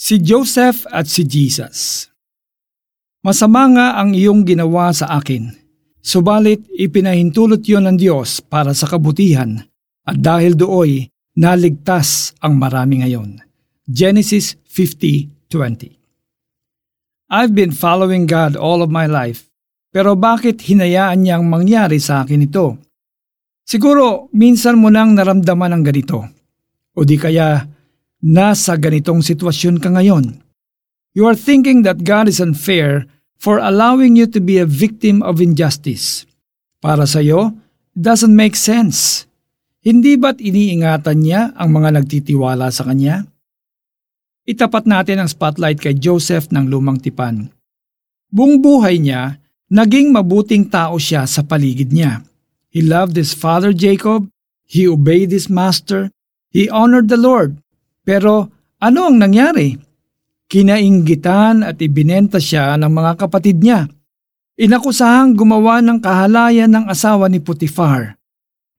Si Joseph at si Jesus Masama nga ang iyong ginawa sa akin, subalit ipinahintulot yon ng Diyos para sa kabutihan at dahil dooy naligtas ang marami ngayon. Genesis 50:20 I've been following God all of my life, pero bakit hinayaan niyang mangyari sa akin ito? Siguro minsan mo nang naramdaman ang ganito. O di kaya nasa ganitong sitwasyon ka ngayon. You are thinking that God is unfair for allowing you to be a victim of injustice. Para sa iyo, doesn't make sense. Hindi ba't iniingatan niya ang mga nagtitiwala sa kanya? Itapat natin ang spotlight kay Joseph ng lumang tipan. Buong buhay niya, naging mabuting tao siya sa paligid niya. He loved his father Jacob, he obeyed his master, he honored the Lord. Pero ano ang nangyari? Kinainggitan at ibinenta siya ng mga kapatid niya. Inakusahang gumawa ng kahalayan ng asawa ni Potifar.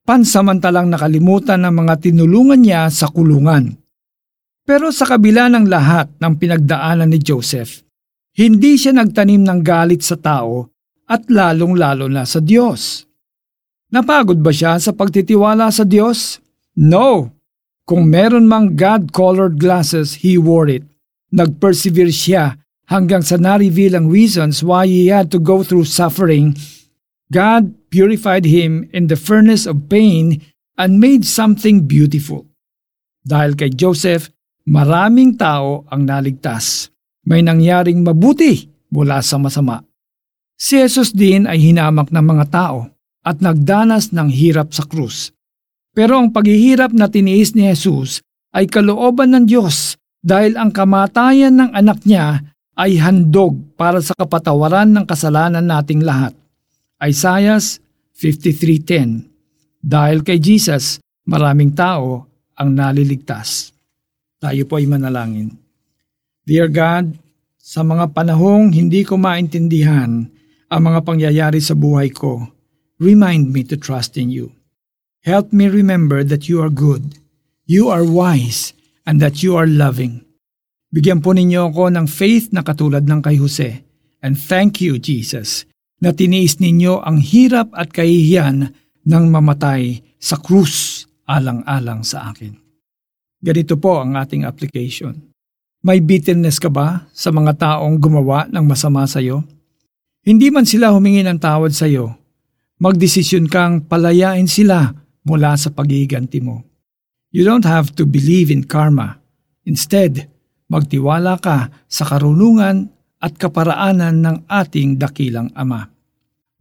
Pansamantalang nakalimutan ng mga tinulungan niya sa kulungan. Pero sa kabila ng lahat ng pinagdaanan ni Joseph, hindi siya nagtanim ng galit sa tao at lalong-lalo na sa Diyos. Napagod ba siya sa pagtitiwala sa Diyos? No! Kung meron mang God-colored glasses, he wore it Nag-persevere siya hanggang sa na-reveal ang reasons why he had to go through suffering. God purified him in the furnace of pain and made something beautiful. Dahil kay Joseph, maraming tao ang naligtas. May nangyaring mabuti mula sa masama. Si Jesus din ay hinamak ng mga tao at nagdanas ng hirap sa krus. Pero ang paghihirap na tiniis ni Jesus ay kalooban ng Diyos dahil ang kamatayan ng anak niya ay handog para sa kapatawaran ng kasalanan nating lahat. Isaiah 53.10 Dahil kay Jesus, maraming tao ang naliligtas. Tayo po ay manalangin. Dear God, sa mga panahong hindi ko maintindihan ang mga pangyayari sa buhay ko, remind me to trust in you. Help me remember that you are good, you are wise, and that you are loving. Bigyan po ninyo ako ng faith na katulad ng kay Jose. And thank you, Jesus, na tiniis ninyo ang hirap at kahihiyan ng mamatay sa krus alang-alang sa akin. Ganito po ang ating application. May bitterness ka ba sa mga taong gumawa ng masama sa iyo? Hindi man sila humingi ng tawad sa iyo, magdesisyon kang palayain sila mula sa pagiganti mo. You don't have to believe in karma. Instead, magtiwala ka sa karunungan at kaparaanan ng ating dakilang Ama.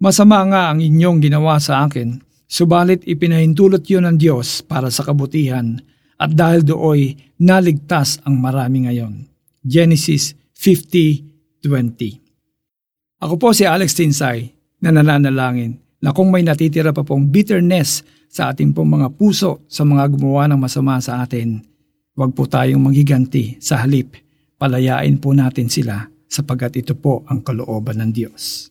Masama nga ang inyong ginawa sa akin, subalit ipinahintulot yon ng Diyos para sa kabutihan at dahil dooy naligtas ang marami ngayon. Genesis 50.20 Ako po si Alex Tinsay na nananalangin na kung may natitira pa pong bitterness sa ating pong mga puso sa mga gumawa ng masama sa atin, huwag po tayong manghiganti sa halip. Palayain po natin sila sapagat ito po ang kalooban ng Diyos.